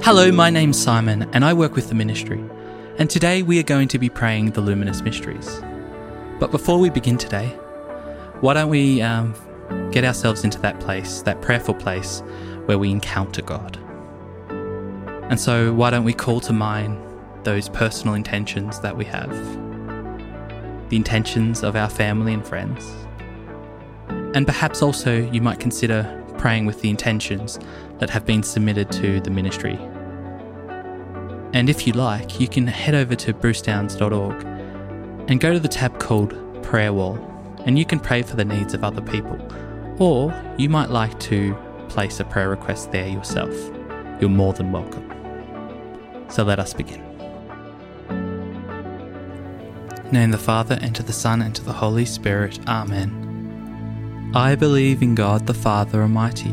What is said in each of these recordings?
Hello, my name's Simon, and I work with the ministry. And today we are going to be praying the Luminous Mysteries. But before we begin today, why don't we um, get ourselves into that place, that prayerful place where we encounter God? And so, why don't we call to mind those personal intentions that we have? The intentions of our family and friends. And perhaps also you might consider praying with the intentions that have been submitted to the ministry. And if you like, you can head over to brucedowns.org and go to the tab called Prayer Wall, and you can pray for the needs of other people. Or you might like to place a prayer request there yourself. You're more than welcome. So let us begin. Name the Father, and to the Son, and to the Holy Spirit. Amen. I believe in God the Father Almighty,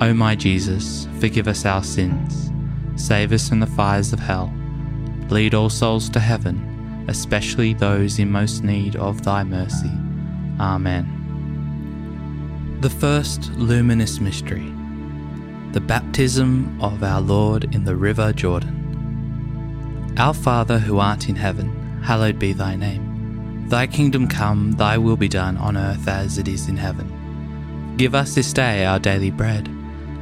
O my Jesus, forgive us our sins, save us from the fires of hell, lead all souls to heaven, especially those in most need of thy mercy. Amen. The first luminous mystery, the baptism of our Lord in the river Jordan. Our Father who art in heaven, hallowed be thy name. Thy kingdom come, thy will be done on earth as it is in heaven. Give us this day our daily bread,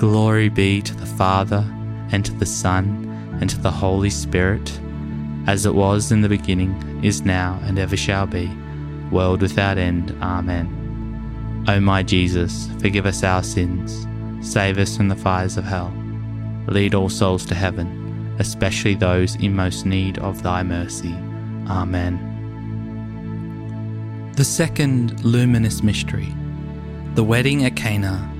Glory be to the Father, and to the Son, and to the Holy Spirit as it was in the beginning, is now, and ever shall be, world without end. Amen. O my Jesus, forgive us our sins, save us from the fires of hell, lead all souls to heaven, especially those in most need of thy mercy. Amen. The second luminous mystery, the wedding at Cana,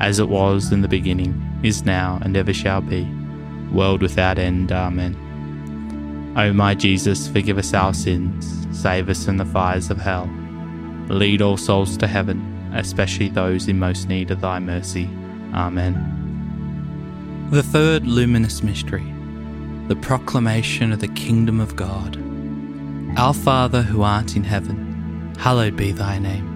as it was in the beginning, is now, and ever shall be, world without end. Amen. O my Jesus, forgive us our sins, save us from the fires of hell, lead all souls to heaven especially those in most need of thy mercy. Amen. The third luminous mystery, the proclamation of the kingdom of God. Our Father who art in heaven, hallowed be thy name.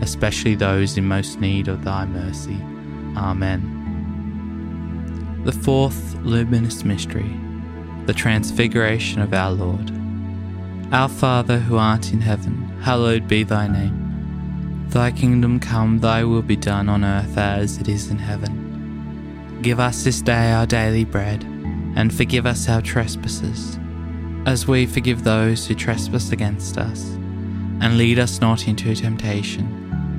especially those in most need of thy mercy. Amen. The fourth luminous mystery, the transfiguration of our Lord. Our Father who art in heaven, hallowed be thy name. Thy kingdom come, thy will be done on earth as it is in heaven. Give us this day our daily bread, and forgive us our trespasses, as we forgive those who trespass against us. And lead us not into temptation,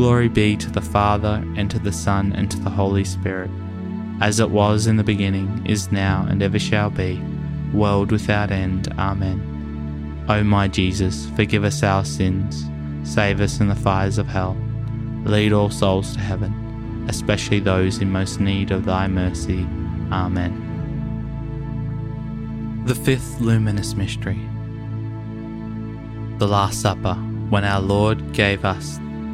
Glory be to the Father, and to the Son, and to the Holy Spirit, as it was in the beginning, is now, and ever shall be, world without end. Amen. O my Jesus, forgive us our sins, save us from the fires of hell, lead all souls to heaven especially those in most need of thy mercy. Amen. The fifth luminous mystery. The Last Supper, when our Lord gave us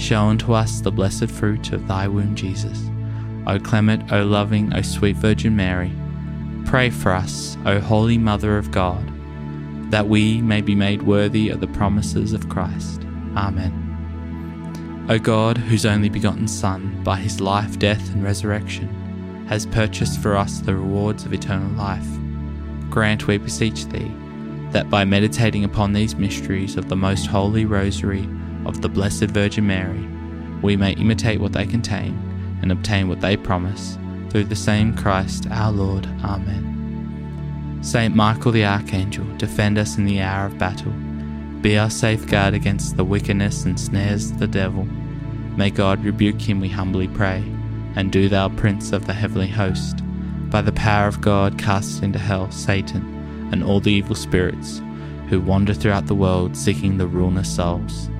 Show unto us the blessed fruit of thy womb, Jesus. O clement, O loving, O sweet Virgin Mary, pray for us, O holy Mother of God, that we may be made worthy of the promises of Christ. Amen. O God, whose only begotten Son, by his life, death, and resurrection, has purchased for us the rewards of eternal life, grant, we beseech thee, that by meditating upon these mysteries of the most holy Rosary, of the Blessed Virgin Mary, we may imitate what they contain and obtain what they promise, through the same Christ our Lord. Amen. Saint Michael the Archangel, defend us in the hour of battle. Be our safeguard against the wickedness and snares of the devil. May God rebuke him, we humbly pray. And do thou, Prince of the heavenly host, by the power of God cast into hell Satan and all the evil spirits who wander throughout the world seeking the ruin of souls.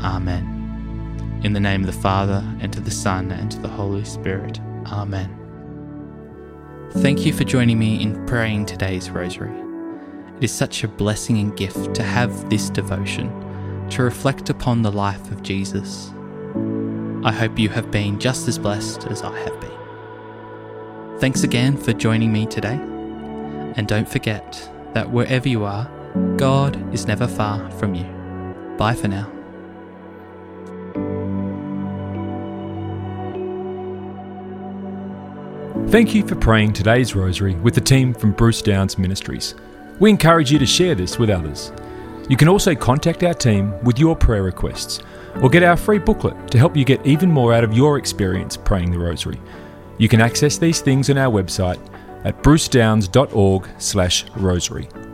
Amen. In the name of the Father, and to the Son, and to the Holy Spirit. Amen. Thank you for joining me in praying today's Rosary. It is such a blessing and gift to have this devotion, to reflect upon the life of Jesus. I hope you have been just as blessed as I have been. Thanks again for joining me today. And don't forget that wherever you are, God is never far from you. Bye for now. Thank you for praying today's rosary with the team from Bruce Downs Ministries. We encourage you to share this with others. You can also contact our team with your prayer requests or get our free booklet to help you get even more out of your experience praying the rosary. You can access these things on our website at brucedowns.org/rosary.